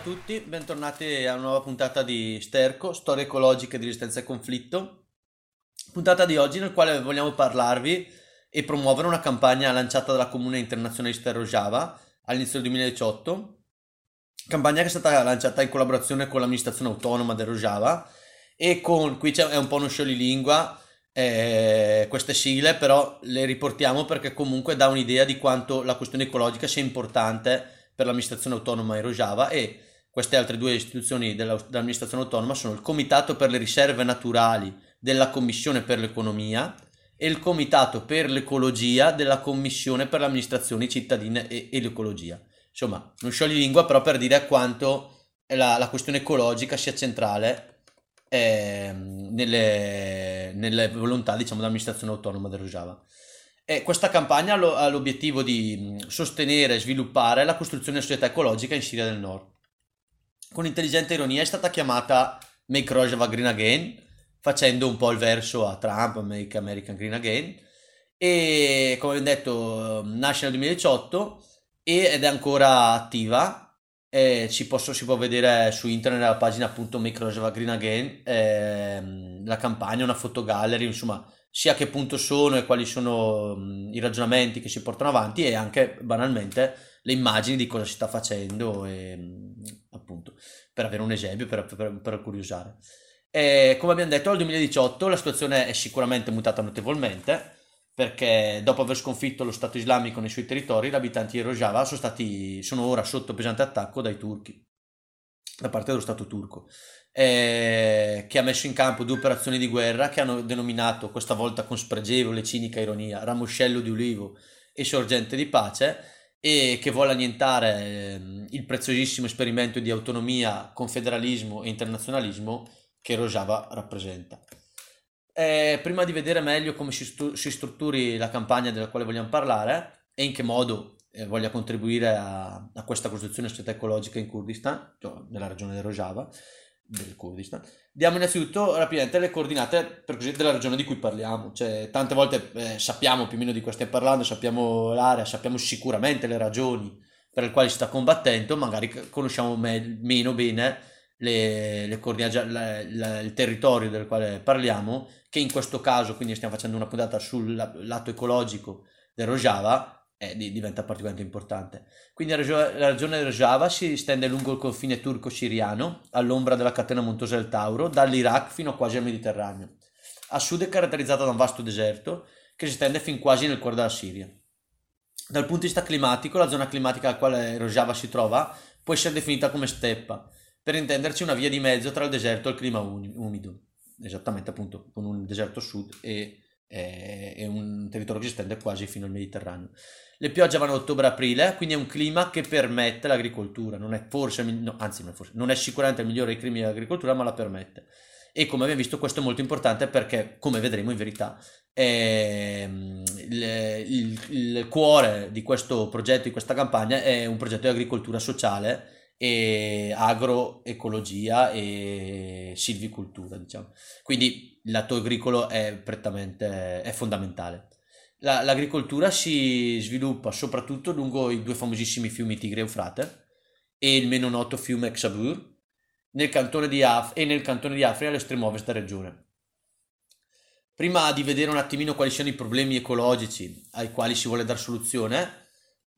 A tutti bentornati a una nuova puntata di Sterco, storie ecologiche di resistenza e conflitto. Puntata di oggi nel quale vogliamo parlarvi e promuovere una campagna lanciata dalla Comune Internazionalista Rojava all'inizio del 2018. Campagna che è stata lanciata in collaborazione con l'amministrazione autonoma del Rojava e con, qui è un po' uno scioglilingua, eh, queste sigle però le riportiamo perché comunque dà un'idea di quanto la questione ecologica sia importante per l'amministrazione autonoma in Rojava e queste altre due istituzioni della- dell'amministrazione autonoma sono il Comitato per le riserve naturali della Commissione per l'economia e il Comitato per l'ecologia della Commissione per le amministrazioni cittadine e, e l'ecologia. Insomma, non scioglilingua però per dire quanto la, la questione ecologica sia centrale ehm, nelle, nelle volontà diciamo, dell'amministrazione autonoma del Rojava. E questa campagna ha lo- ha l'obiettivo di sostenere e sviluppare la costruzione di società ecologica in Siria del Nord. Con intelligente ironia è stata chiamata Make Rojava Green Again, facendo un po' il verso a Trump, Make America Green Again. E come abbiamo detto, nasce nel 2018 e- ed è ancora attiva. Ci posso- si può vedere su internet la pagina appunto Make Rojava Green Again, ehm, la campagna, una fotogallery, insomma, sia a che punto sono e quali sono i ragionamenti che si portano avanti e anche banalmente le immagini di cosa si sta facendo e, appunto per avere un esempio, per, per, per curiosare. E, come abbiamo detto, nel 2018 la situazione è sicuramente mutata notevolmente perché dopo aver sconfitto lo Stato islamico nei suoi territori, gli abitanti di Rojava sono, stati, sono ora sotto pesante attacco dai turchi, da parte dello Stato turco eh, che ha messo in campo due operazioni di guerra che hanno denominato questa volta con spregevole e cinica ironia Ramoscello di Ulivo e Sorgente di Pace e che vuole annientare ehm, il preziosissimo esperimento di autonomia, confederalismo e internazionalismo che Rojava rappresenta. Eh, prima di vedere meglio come si, stu- si strutturi la campagna della quale vogliamo parlare e in che modo eh, voglia contribuire a, a questa costruzione di società ecologica in Kurdistan, cioè nella regione del Rojava, del Kurdistan. Diamo innanzitutto rapidamente le coordinate così, della regione di cui parliamo. Cioè, tante volte eh, sappiamo più o meno di cosa stiamo parlando, sappiamo l'area, sappiamo sicuramente le ragioni per le quali si sta combattendo, magari conosciamo me- meno bene le, le coordinate, la- la- il territorio del quale parliamo, che in questo caso, quindi stiamo facendo una puntata sul la- lato ecologico del Rojava, eh, di- diventa particolarmente importante. Quindi la, regio- la regione Rojava si estende lungo il confine turco-siriano, all'ombra della catena montuosa del Tauro, dall'Iraq fino quasi al Mediterraneo. A sud è caratterizzata da un vasto deserto che si estende fin quasi nel cuore della Siria. Dal punto di vista climatico, la zona climatica al quale Rojava si trova può essere definita come steppa, per intenderci una via di mezzo tra il deserto e il clima umido, esattamente appunto con un deserto sud e, e- e un territorio che si estende quasi fino al Mediterraneo. Le piogge vanno ottobre-aprile, quindi è un clima che permette l'agricoltura, non è forse, no, anzi non è, forse, non è sicuramente il migliore dei climi dell'agricoltura, ma la permette. E come abbiamo visto questo è molto importante perché, come vedremo in verità, ehm, il, il- il cuore di questo progetto, di questa campagna, è un progetto di agricoltura sociale e agroecologia e silvicoltura, diciamo. Quindi il lato agricolo è prettamente è fondamentale. La- l'agricoltura si sviluppa soprattutto lungo i due famosissimi fiumi Tigre e Eufrate e il meno noto fiume Xabur nel cantone di Af- e nel cantone di Afri all'estremo ovest della regione. Prima di vedere un attimino quali siano i problemi ecologici ai quali si vuole dar soluzione,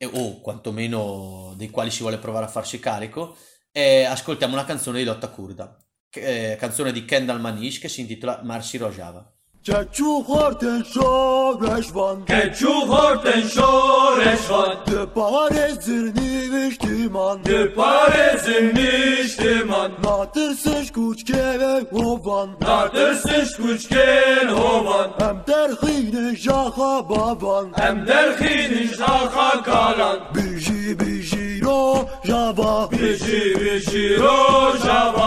o quantomeno dei quali si vuole provare a farsi carico, eh, ascoltiamo una canzone di lotta kurda, eh, canzone di Kendall Manish che si intitola Marsi Rojava. Çe çu horten şoreş van Ke çu horten şoreş van De pare zirni viştiman De pare zirni viştiman Natır sış kuç keve hovan Natır sış kuç ken hovan Hem derhini jaha bavan Hem derhini jaha kalan. Biji biji ro java. Biji biji ro java.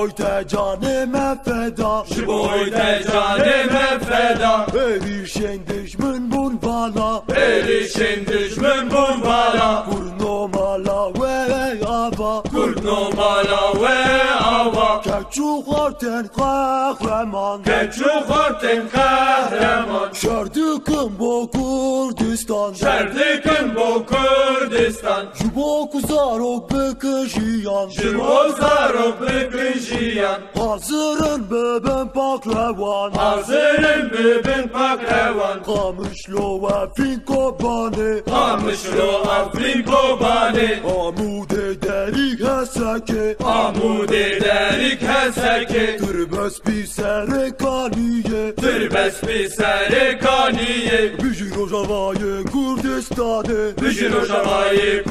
Şiboyte canime feda. Şiboyte canime feda. Erişen düşmün bun bana Erişen düşmün bun bana Kurnumala ve ava. Kurnumala ve ava. Keçu horten kahraman. Keçu horten kahraman. Şerdikin bu Kürdistan. Şerdikin bu Kürdistan. Jibok zarok bekişiyan Jibok zarok bekişiyan Hazırın beben paklevan Hazırın beben paklevan Kamışlo ve finko bani Kamışlo ve finko bani Amude derik hesaki Amude derik hesaki seke Terbes pisere kaniye Terbes pisere kaniye Büjür o javaye Kürdistan'e Büjür o javaye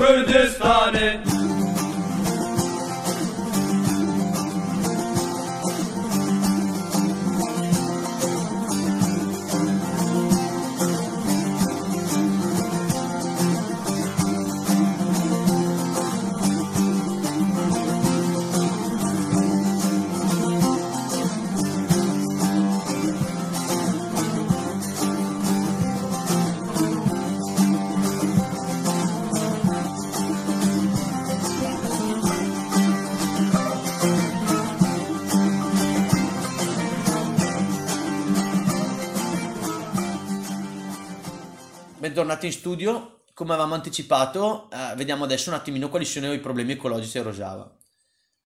Bentornati in studio, come avevamo anticipato, eh, vediamo adesso un attimino quali sono i problemi ecologici a Rojava.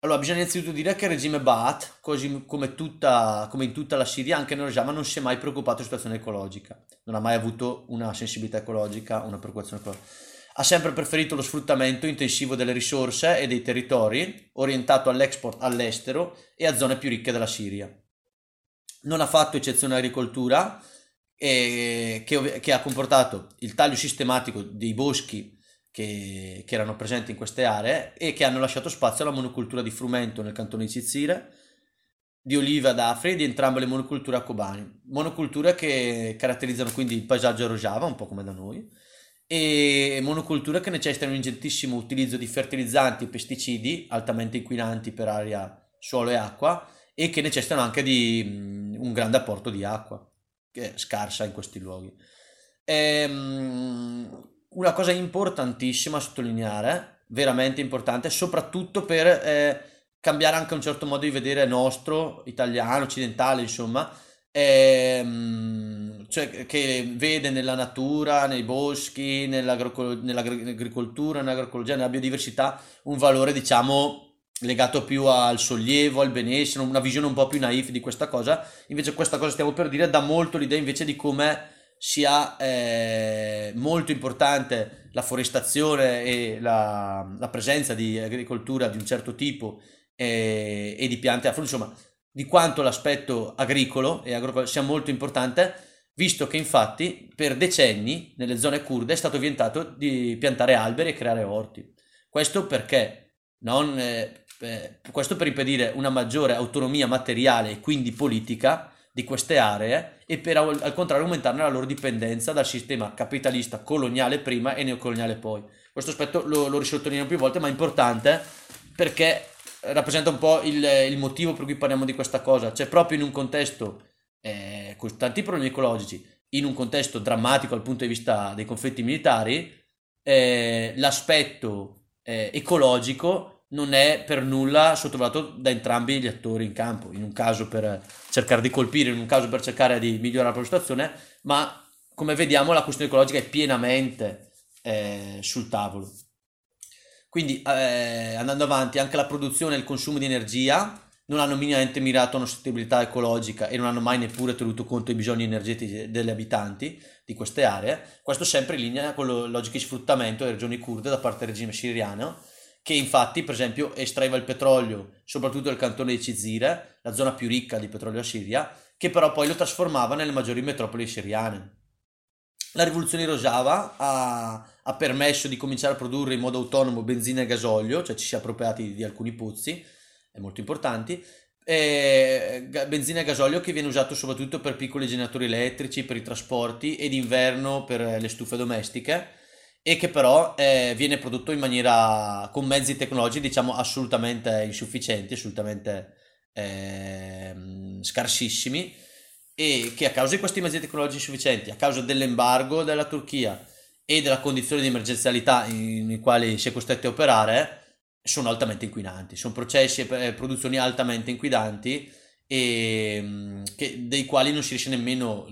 Allora, bisogna innanzitutto dire che il regime Baath, così come, tutta- come in tutta la Siria, anche in Rojava non si è mai preoccupato di situazione ecologica, non ha mai avuto una sensibilità ecologica, una preoccupazione ecologica. Ha sempre preferito lo sfruttamento intensivo delle risorse e dei territori, orientato all'export all'estero e a zone più ricche della Siria. Non ha fatto eccezione all'agricoltura, e che, che ha comportato il taglio sistematico dei boschi che, che erano presenti in queste aree e che hanno lasciato spazio alla monocultura di frumento nel cantone di Cizire, di olive ad Afri e di entrambe le monoculture a Kobani. Monoculture che caratterizzano quindi il paesaggio a Rojava, un po' come da noi, e monoculture che necessitano un ingentissimo utilizzo di fertilizzanti e pesticidi altamente inquinanti per aria, suolo e acqua e che necessitano anche di mm, un grande apporto di acqua scarsa in questi luoghi. Ehm, una cosa importantissima da sottolineare, veramente importante, soprattutto per eh, cambiare anche un certo modo di vedere nostro, italiano, occidentale, insomma, ehm, cioè che vede nella natura, nei boschi, nell'agrico- nell'agricoltura, nell'agroecologia, nella biodiversità un valore, diciamo, legato più al sollievo, al benessere, una visione un po' più naif di questa cosa. Invece questa cosa stiamo per dire dà molto l'idea invece di come sia eh, molto importante la forestazione e la, la presenza di agricoltura di un certo tipo e, e di piante a frutto, insomma, di quanto l'aspetto agricolo e agricolo sia molto importante, visto che infatti per decenni nelle zone kurde è stato vietato di piantare alberi e creare orti. Questo perché non, eh, questo per impedire una maggiore autonomia materiale e quindi politica di queste aree e per al contrario aumentarne la loro dipendenza dal sistema capitalista coloniale prima e neocoloniale poi. Questo aspetto lo, lo risottolineiamo più volte, ma è importante perché rappresenta un po' il, il motivo per cui parliamo di questa cosa. Cioè, proprio in un contesto eh, con tanti problemi ecologici, in un contesto drammatico dal punto di vista dei conflitti militari, eh, l'aspetto eh, ecologico non è per nulla sottovalutato da entrambi gli attori in campo, in un caso per cercare di colpire, in un caso per cercare di migliorare la propria situazione, ma come vediamo la questione ecologica è pienamente eh, sul tavolo. Quindi eh, andando avanti, anche la produzione e il consumo di energia non hanno minimamente mirato a una sostenibilità ecologica e non hanno mai neppure tenuto conto dei bisogni energetici degli abitanti di queste aree. Questo sempre in linea con le logiche di sfruttamento delle regioni kurde da parte del regime siriano che infatti, per esempio, estraeva il petrolio soprattutto nel cantone di Cizire, la zona più ricca di petrolio a Siria, che però poi lo trasformava nelle maggiori metropoli siriane. La rivoluzione di Rojava ha, ha, permesso di cominciare a produrre in modo autonomo benzina e gasolio, cioè ci si è appropriati di alcuni pozzi, molto importanti, e benzina e gasolio che viene usato soprattutto per piccoli generatori elettrici, per i trasporti e d'inverno per le stufe domestiche e che però eh, viene prodotto in maniera con mezzi tecnologici diciamo assolutamente insufficienti, assolutamente eh, scarsissimi. E che a causa di questi mezzi tecnologici insufficienti, a causa dell'embargo della Turchia e della condizione di emergenzialità in, in quali si è costretti a operare, sono altamente inquinanti, sono processi e produzioni altamente inquinanti e mm, che, dei quali non si riesce nemmeno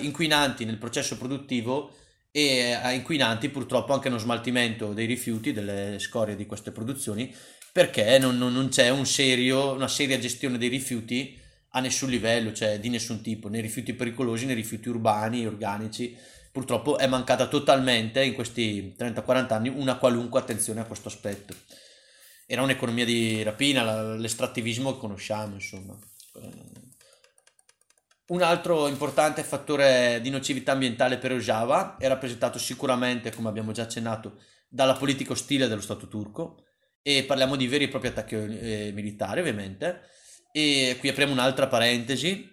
inquinanti nel processo produttivo e inquinanti purtroppo anche nello smaltimento dei rifiuti, delle scorie di queste produzioni, perché non, non, non c'è un serio, una seria gestione dei rifiuti a nessun livello, cioè di nessun tipo, nei rifiuti pericolosi, nei rifiuti urbani, organici. Purtroppo è mancata totalmente in questi 30-40 anni una qualunque attenzione a questo aspetto. Era un'economia di rapina, l'estrattivismo che conosciamo, insomma. Un altro importante fattore di nocività ambientale per Rojava è rappresentato sicuramente, come abbiamo già accennato, dalla politica ostile dello Stato turco e parliamo di veri e propri attacchi eh, militari ovviamente. E qui apriamo un'altra parentesi.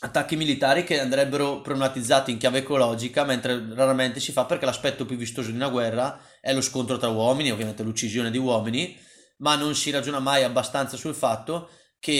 Attacchi militari che andrebbero problematizzati in chiave ecologica mentre raramente si fa perché l'aspetto più vistoso di una guerra è lo scontro tra uomini ovviamente l'uccisione di uomini ma non si ragiona mai abbastanza sul fatto che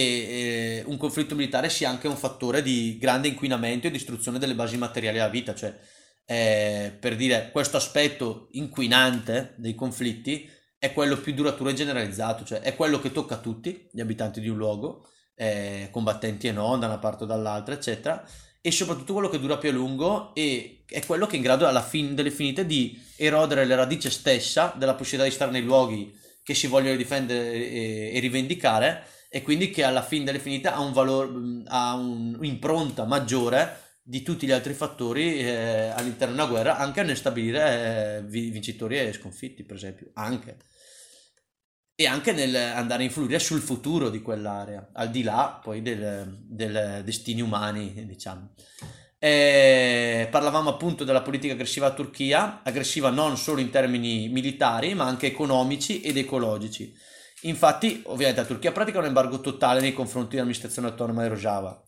eh, un conflitto militare sia anche un fattore di grande inquinamento e distruzione delle basi materiali della vita, cioè eh, per dire questo aspetto inquinante dei conflitti è quello più duraturo e generalizzato, cioè è quello che tocca a tutti gli abitanti di un luogo, eh, combattenti e non da una parte o dall'altra, eccetera, e soprattutto quello che dura più a lungo e è quello che è in grado alla fine delle finite di erodere la radice stessa della possibilità di stare nei luoghi che si vogliono difendere e, e rivendicare e quindi che alla fine delle finite ha un valore, ha un'impronta maggiore di tutti gli altri fattori eh, all'interno di una guerra, anche nel stabilire eh, vincitori e sconfitti, per esempio, anche. E anche nel andare a influire sul futuro di quell'area, al di là poi del destini umani, diciamo. E parlavamo appunto della politica aggressiva a Turchia, aggressiva non solo in termini militari, ma anche economici ed ecologici Infatti, ovviamente la Turchia pratica un embargo totale nei confronti dell'amministrazione autonoma di Rojava,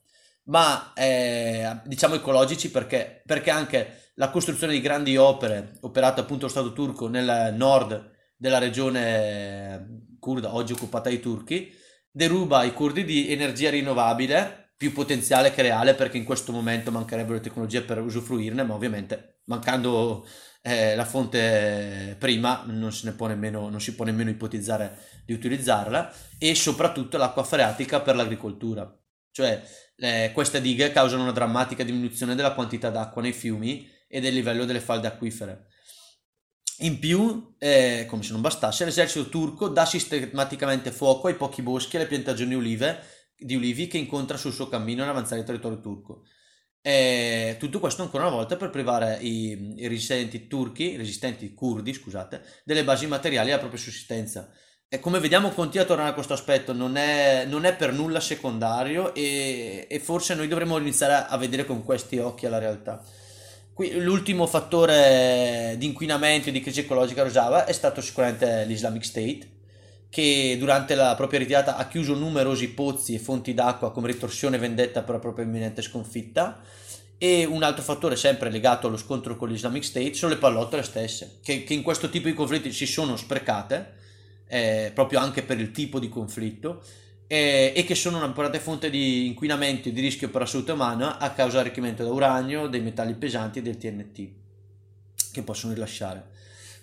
ma eh, diciamo ecologici perché, perché anche la costruzione di grandi opere operate appunto dallo Stato turco nel nord della regione kurda, oggi occupata dai turchi, deruba i kurdi di energia rinnovabile più potenziale che reale perché in questo momento mancherebbero le tecnologie per usufruirne, ma ovviamente mancando eh, la fonte prima non, nemmeno, non, si può nemmeno ipotizzare di utilizzarla e soprattutto l'acqua freatica per l'agricoltura. Cioè eh, queste dighe causano una drammatica diminuzione della quantità d'acqua nei fiumi e del livello delle falde acquifere. In più, eh, come se non bastasse, l'esercito turco dà sistematicamente fuoco ai pochi boschi e alle piantagioni olive, di ulivi che incontra sul suo cammino nell'avanzare il territorio turco. E tutto questo ancora una volta per privare i, i resistenti turchi, i resistenti curdi, scusate, delle basi materiali alla propria sussistenza. E come vediamo continua a tornare a questo aspetto, non è, non è per nulla secondario e, e, forse noi dovremmo iniziare a vedere con questi occhi la realtà. Qui, l'ultimo fattore di inquinamento e di crisi ecologica a Rojava è stato sicuramente l'Islamic State, che durante la propria ritirata ha chiuso numerosi pozzi e fonti d'acqua come ritorsione e vendetta per la propria imminente sconfitta. E un altro fattore sempre legato allo scontro con l'Islamic State sono le pallottole stesse, che, che in questo tipo di conflitti si sono sprecate, eh, proprio anche per il tipo di conflitto, eh, e che sono una importante fonte di inquinamento e di rischio per la salute umana a causa dell'arricchimento da uranio, dei metalli pesanti e del TNT, che possono rilasciare.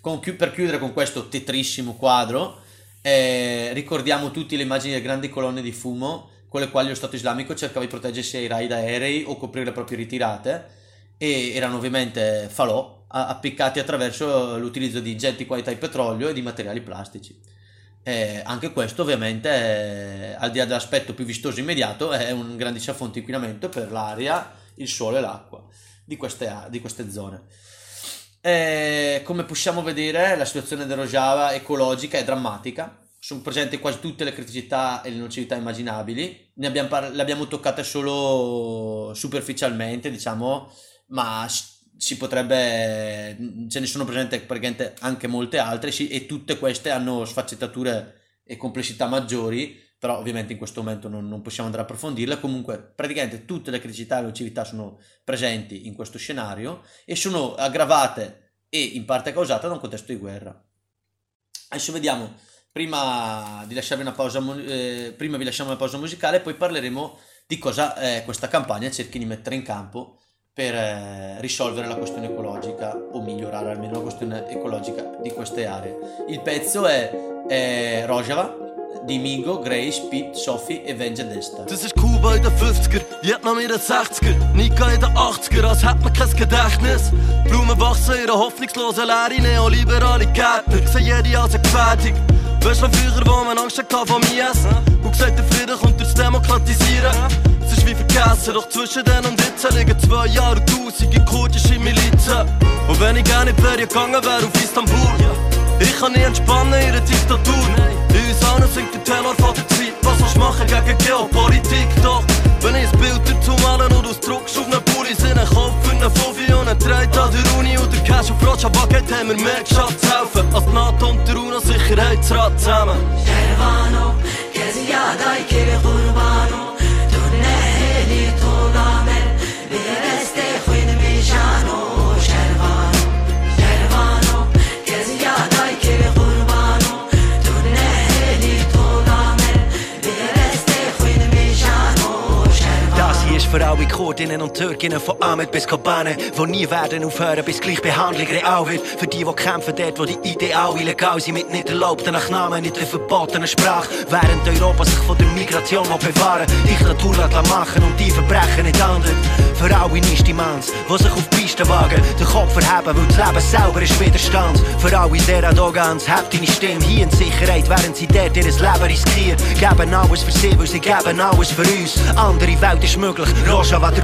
Con, per chiudere con questo tetrissimo quadro, eh, ricordiamo tutti le immagini delle grandi colonne di fumo con le quali lo Stato islamico cercava di proteggersi ai raid aerei o coprire le proprie ritirate e erano ovviamente falò appiccati attraverso l'utilizzo di ingenti qualità di petrolio e di materiali plastici. Eh, anche questo ovviamente, eh, al di là dell'aspetto più vistoso immediato, è un grandissima fonte di inquinamento per l'aria, il suolo e l'acqua di queste, di queste zone. Eh, come possiamo vedere, la situazione del Rojava ecologica è drammatica. Sono presenti quasi tutte le criticità e le nocività immaginabili. Ne abbiamo, par- le abbiamo toccate solo superficialmente, diciamo, ma si potrebbe. ce ne sono presenti anche molte altre, e tutte queste hanno sfaccettature e complessità maggiori però ovviamente in questo momento non, non, possiamo andare a approfondirla. Comunque, praticamente tutte le criticità e le nocività sono presenti in questo scenario e sono aggravate e in parte causate da un contesto di guerra. Adesso vediamo, prima, di lasciarvi una pausa, eh, prima vi lasciamo una pausa musicale, poi parleremo di cosa eh, questa campagna cerchi di mettere in campo per eh, risolvere la questione ecologica o migliorare almeno la questione ecologica di queste aree. Il pezzo è, è Rojava die Migo, Grace, Pete, Sophie Desta. Das ist Kuba in den 50er, Vietnam in den 60er, Nika in den 80er, als hätte man kein Gedächtnis. Blumen wachsen in einer hoffnungslosen Leere, neoliberale Gärtner, sehen jede als eine Gefährdung. Weißt du früher, wo man Angst hatte von mir und gesagt, der Frieden kommt durchs Demokratisieren. Es ist wie vergessen, doch zwischen den und jetzt liegen zwei Jahre und tausende kurdische Milizen. Und wenn ich gerne in die Ferien gegangen wäre auf Istanbul, ich kann nie entspannen in einer Diktatur. In uns allen singt der Teller von der Zeit. Was sollst du machen gegen Geopolitik? Doch, wenn ich ein Bild dazu male und ausdruckst auf einen Pulli, sind ein Kopf für einen Fuffi und ein Treit an der Uni und der Cash auf Roger Baguette haben wir mehr geschafft zu helfen. Als die NATO und der UNO-Sicherheitsrat zusammen. Shervano, Keziada, ich gebe Kurbano. Für alle Kurdinnen und Türkinnen von Ahmed bis Kobane, die nie werden aufhören, bis Gleichbehandlung real wird. Für die, die kämpfen dort, wo die Ideale illegal sind, mit nicht erlaubten Nachnamen, nicht der verbotenen Sprache. Während Europa sich von der Migration bewahren Diktatur lässt machen und die Verbrechen nicht anderen. Für alle Nistimans, die sich auf die Piste wagen, den Kopf verheben, weil das Leben selber ist Widerstand. Für alle Seradogans, habt deine Stimme hier in Sicherheit, während sie dort ihr Leben riskieren. Geben alles für sie, weil sie geben alles für uns. Andere Welt ist möglich, Ρόζα βατρ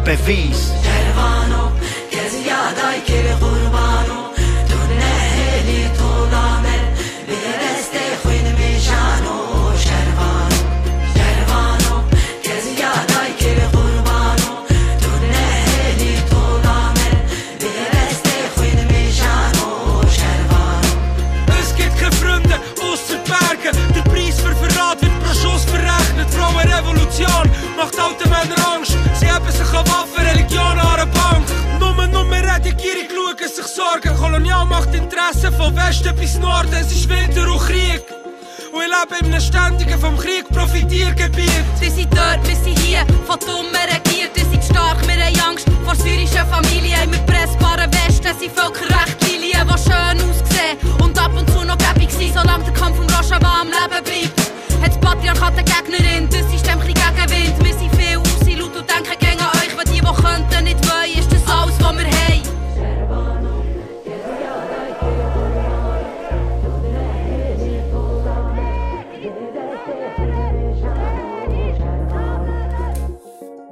Interessen von Westen bis Norden. Es ist Winter und Krieg. Und ich lebe in einem ständigen vom Krieg Profitiergebiet. Sie sind dort, wir sind hier, von Dummen regiert. Sie sind stark, wir haben Angst vor syrischen Familien. Im erpressbaren Westen sind Völkerrechtlinien, die schön aussehen und ab und zu noch gäbig sind, solange der Kampf um Rojava am Leben bleibt. Hat das Patriarchat eine Gegnerin, das System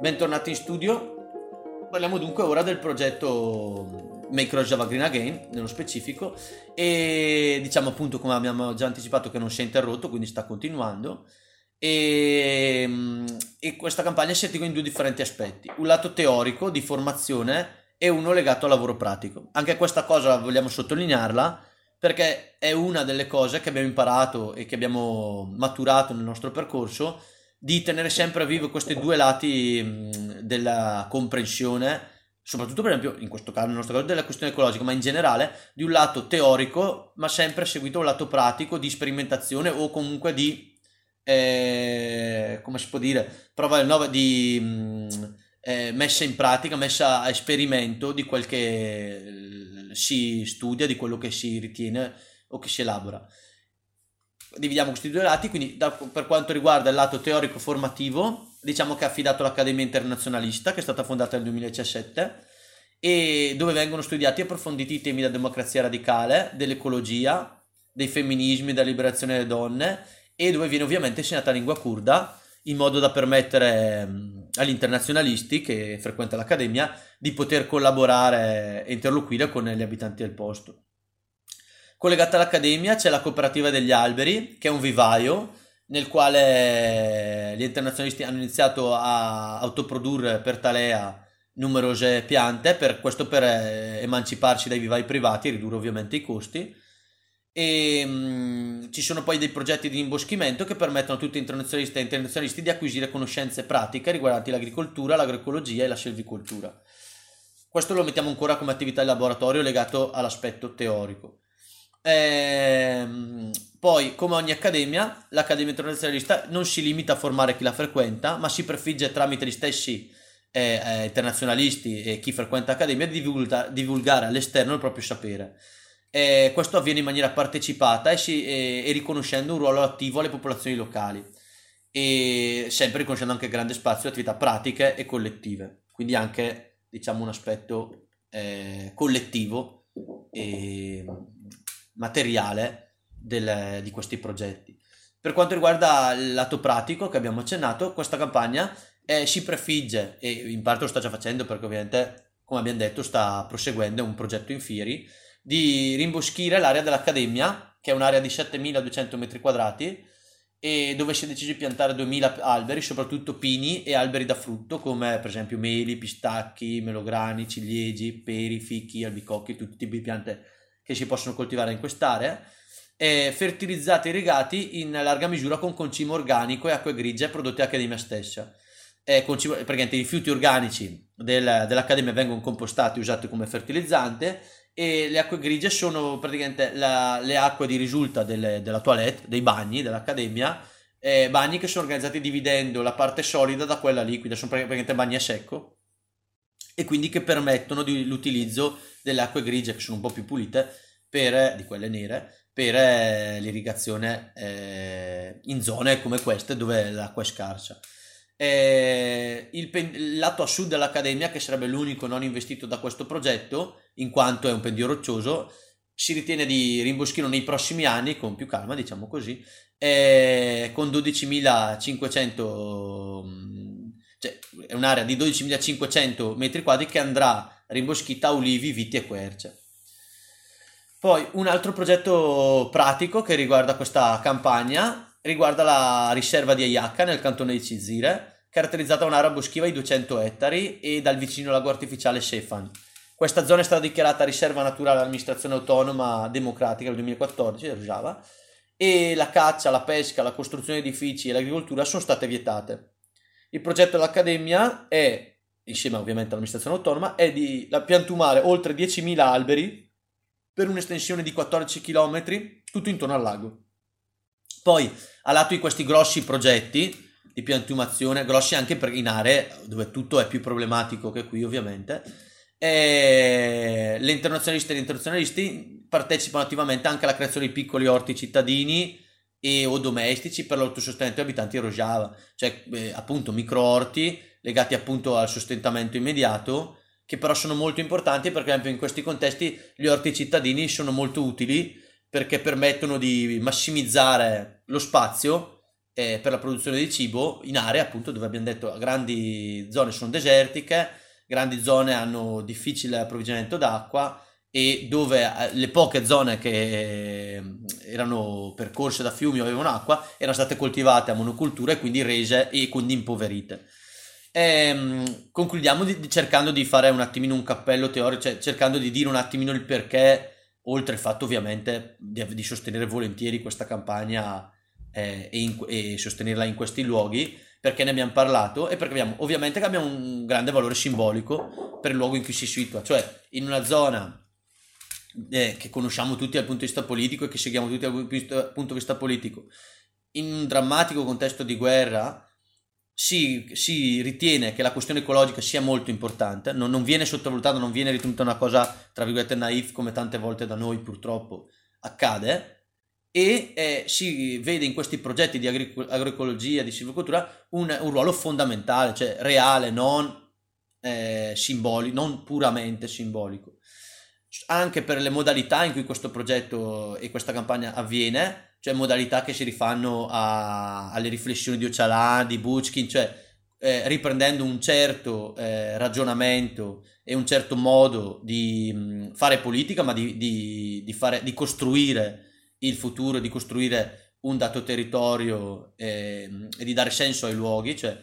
Bentornati in studio. Parliamo dunque ora del progetto Make Rojava Green Again, nello specifico, e diciamo appunto come abbiamo già anticipato che non si è interrotto, quindi sta continuando. E, e questa campagna si articola in due differenti aspetti: un lato teorico di formazione e uno legato al lavoro pratico. Anche questa cosa vogliamo sottolinearla perché è una delle cose che abbiamo imparato e che abbiamo maturato nel nostro percorso di tenere sempre vivo questi due lati mh, della comprensione, soprattutto per esempio in questo caso, nel nostro caso, della questione ecologica, ma in generale di un lato teorico, ma sempre seguito un lato pratico di sperimentazione o comunque di, eh, come si può dire, prova di mh, eh, messa in pratica, messa a esperimento di quel che eh, si studia, di quello che si ritiene o che si elabora dividiamo questi due lati, quindi da- per quanto riguarda il lato teorico formativo, diciamo che è affidato all'Accademia Internazionalista, che è stata fondata nel 2017, e dove vengono studiati e approfonditi i temi della democrazia radicale, dell'ecologia, dei femminismi, della liberazione delle donne, e dove viene ovviamente insegnata la lingua kurda in modo da permettere agli internazionalisti che frequentano l'Accademia di poter collaborare e interloquire con gli abitanti del posto. Collegata all'Accademia c'è la cooperativa degli alberi, che è un vivaio nel quale gli internazionalisti hanno iniziato a autoprodurre per talea numerose piante, per questo per eh, emanciparci dai vivai privati e ridurre ovviamente i costi. E mh, ci sono poi dei progetti di imboschimento che permettono a tutti gli internazionalisti e internazionalisti di acquisire conoscenze pratiche riguardanti l'agricoltura, l'agroecologia e la selvicoltura. Questo lo mettiamo ancora come attività di laboratorio legato all'aspetto teorico. Ehm, poi, come ogni accademia, l'Accademia Internazionalista non si limita a formare chi la frequenta, ma si prefigge tramite gli stessi eh, eh, internazionalisti e chi frequenta l'Accademia di divulga- divulgare all'esterno il proprio sapere. E questo avviene in maniera partecipata e, si- e- riconoscendo un ruolo attivo alle popolazioni locali e sempre riconoscendo anche grande spazio a attività pratiche e collettive, quindi anche diciamo un aspetto eh, collettivo e materiale del- di questi progetti. Per quanto riguarda il lato pratico che abbiamo accennato, questa campagna eh, si prefigge, e in parte lo sta già facendo perché ovviamente, come abbiamo detto, sta proseguendo un progetto in Fieri, di rimboschire l'area dell'Accademia, che è un'area di 7200 metri quadrati, e dove si è deciso di piantare 2000 alberi, soprattutto pini e alberi da frutto, come per esempio meli, pistacchi, melograni, ciliegi, peri, fichi, albicocchi, tutti tipi di piante che si possono coltivare in quest'area, e fertilizzati e irrigati in larga misura con concime organico e acque grigie prodotte dall'Accademia stessa. E concime, praticamente i rifiuti organici del- dell'Accademia vengono compostati e usati come fertilizzante e le acque grigie sono praticamente la- le acque di risulta delle- della toilette, dei bagni dell'Accademia, eh, bagni che sono organizzati dividendo la parte solida da quella liquida, sono praticamente bagni a secco e quindi che permettono di- l'utilizzo delle acque grigie che sono un po' più pulite per, di quelle nere per eh, l'irrigazione eh, in zone come queste dove l'acqua è scarsa. Eh, il, pen- lato a sud dell'Accademia, che sarebbe l'unico non investito da questo progetto, in quanto è un pendio roccioso, si ritiene di rimboschirlo nei prossimi anni con più calma, diciamo così, eh, con 12.500, mm, cioè è un'area di 12.500 metri quadri che andrà rimboschita a ulivi, viti e querce. Poi un altro progetto pratico che riguarda questa campagna riguarda la riserva di Ayacca nel cantone di Cizire, caratterizzata da un'area boschiva di 200 ettari e dal vicino lago artificiale Sefan. Questa zona è stata dichiarata riserva naturale all'amministrazione autonoma democratica nel 2014 del Java e la caccia, la pesca, la costruzione di edifici e l'agricoltura sono state vietate. Il progetto dell'Accademia è, insieme ovviamente all'amministrazione autonoma, è di piantumare oltre 10.000 alberi per un'estensione di 14 km tutto intorno al lago. Poi, a lato di questi grossi progetti di piantumazione, grossi anche in aree dove tutto è più problematico che qui ovviamente, le internazionaliste e gli internazionalisti partecipano attivamente anche alla creazione di piccoli orti cittadini e o domestici per l'autosostentamento degli abitanti di Rojava, cioè eh, appunto micro orti legati appunto al sostentamento immediato che però sono molto importanti perché per esempio in questi contesti gli orti cittadini sono molto utili perché permettono di massimizzare lo spazio eh, per la produzione di cibo in aree appunto dove abbiamo detto grandi zone sono desertiche, grandi zone hanno difficile approvvigionamento d'acqua e dove eh, le poche zone che eh, erano percorse da fiumi o avevano acqua erano state coltivate a monocultura e quindi rese e quindi impoverite. Ehm, concludiamo di- cercando di fare un attimino un cappello teorico, cioè cercando di dire un attimino il perché, oltre il fatto ovviamente di, di sostenere volentieri questa campagna eh, e, in- e sostenerla in questi luoghi, perché ne abbiamo parlato e perché abbiamo, ovviamente che abbiamo un grande valore simbolico per il luogo in cui si situa, cioè in una zona eh, che conosciamo tutti dal punto di vista politico e che seguiamo tutti dal punto di vista- politico, in un drammatico contesto di guerra si, si ritiene che la questione ecologica sia molto importante, non, non viene sottovalutata, non viene ritenuta una cosa, tra virgolette, naif come tante volte da noi purtroppo accade, e eh, si vede in questi progetti di agrico- agroecologia, di silvicoltura, un, un ruolo fondamentale, cioè reale, non eh, simbolico, non puramente simbolico. Anche per le modalità in cui questo progetto e questa campagna avviene, cioè modalità che si rifanno a- alle riflessioni di Öcalan, di Buchkin, cioè eh, riprendendo un certo eh, ragionamento e un certo modo di mh, fare politica, ma di, di- di fare- di costruire il futuro, di costruire un dato territorio ehm, e di dare senso ai luoghi, cioè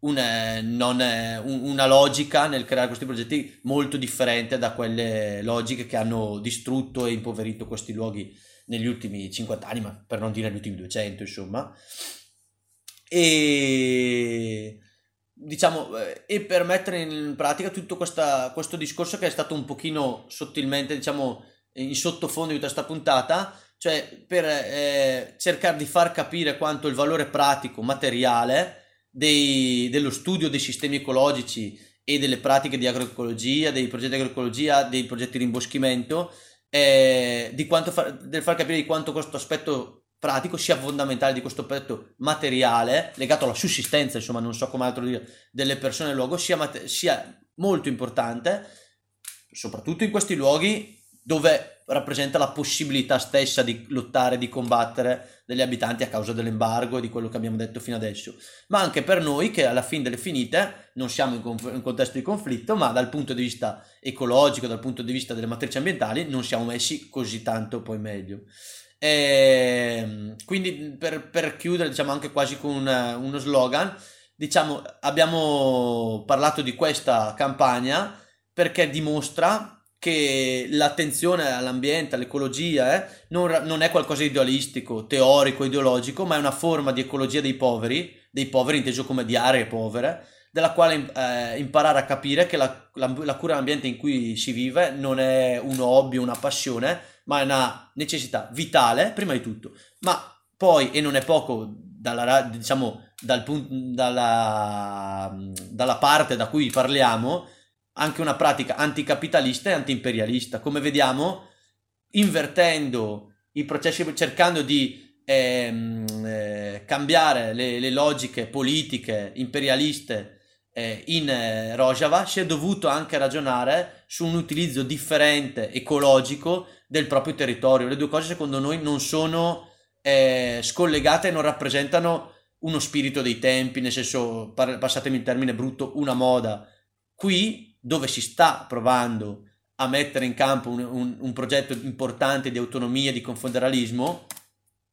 un, non, un- una logica nel creare questi progetti molto differente da quelle logiche che hanno distrutto e impoverito questi luoghi negli ultimi 50 anni, ma per non dire negli ultimi 200, insomma. E diciamo, eh, e per mettere in pratica tutto questa- questo discorso che è stato un pochino sottilmente, diciamo, in sottofondo di questa puntata, cioè per eh, cercare di far capire quanto il valore pratico, materiale dei- dello studio dei sistemi ecologici e delle pratiche di agroecologia, dei progetti di agroecologia, dei progetti di rimboschimento, eh, di quanto far, del far capire di quanto questo aspetto pratico sia fondamentale, di questo aspetto materiale, legato alla sussistenza, insomma, non so come altro dire, delle persone nel luogo, sia, sia molto importante, soprattutto in questi luoghi dove rappresenta la possibilità stessa di lottare, di combattere degli abitanti a causa dell'embargo e di quello che abbiamo detto fino adesso, ma anche per noi che alla fine delle finite non siamo in, conf- in contesto di conflitto, ma dal punto di vista ecologico, dal punto di vista delle matrici ambientali, non siamo messi così tanto poi meglio. Ehm, quindi per, per chiudere, diciamo anche quasi con un- uno slogan, diciamo abbiamo parlato di questa campagna perché dimostra che l'attenzione all'ambiente, all'ecologia, eh, non, non è qualcosa di idealistico, teorico, ideologico, ma è una forma di ecologia dei poveri, dei poveri inteso come di aree povere, della quale eh, imparare a capire che la, la- la cura dell'ambiente in cui si vive non è un hobby, una passione, ma è una necessità vitale, prima di tutto. Ma poi, e non è poco, dalla, diciamo, dal dalla, dalla parte da cui parliamo, anche una pratica anticapitalista e antiimperialista. Come vediamo, invertendo i processi, cercando di ehm, eh, cambiare le, le logiche politiche imperialiste eh, in eh, Rojava, si è dovuto anche ragionare su un utilizzo differente, ecologico del proprio territorio. Le due cose secondo noi non sono eh, scollegate e non rappresentano uno spirito dei tempi, nel senso, passatemi il termine brutto, una moda. Qui, dove si sta provando a mettere in campo un, un- un progetto importante di autonomia, di confederalismo,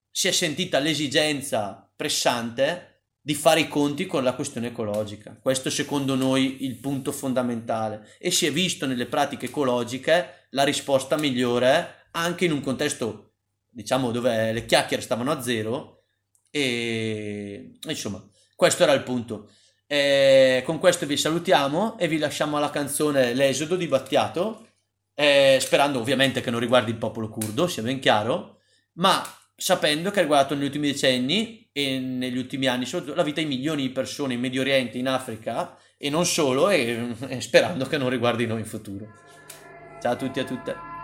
si è sentita l'esigenza pressante di fare i conti con la questione ecologica. Questo secondo noi il punto fondamentale e si è visto nelle pratiche ecologiche la risposta migliore anche in un contesto diciamo dove le chiacchiere stavano a zero e insomma questo era il punto. E con questo vi salutiamo e vi lasciamo alla canzone L'esodo di Battiato, eh, sperando ovviamente che non riguardi il popolo curdo, sia ben chiaro, ma sapendo che ha riguardato negli ultimi decenni e negli ultimi anni la vita di milioni di persone in Medio Oriente, in Africa e non solo, e, e sperando che non riguardi noi in futuro. Ciao a tutti e a tutte.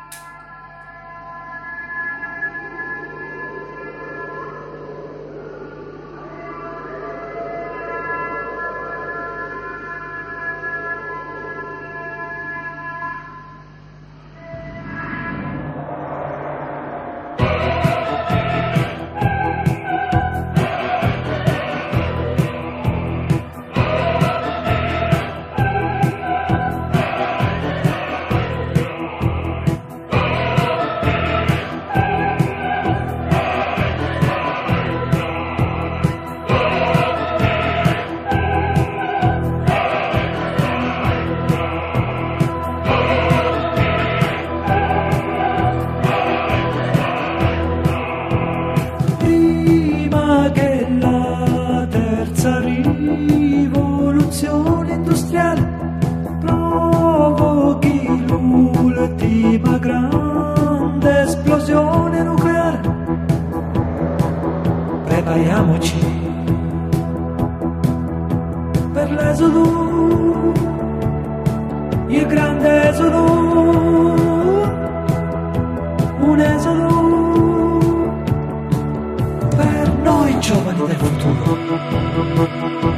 L'ultima grande esplosione nucleare. Prepariamoci per l'esodo, il grande esodo, un esodo per noi giovani del futuro.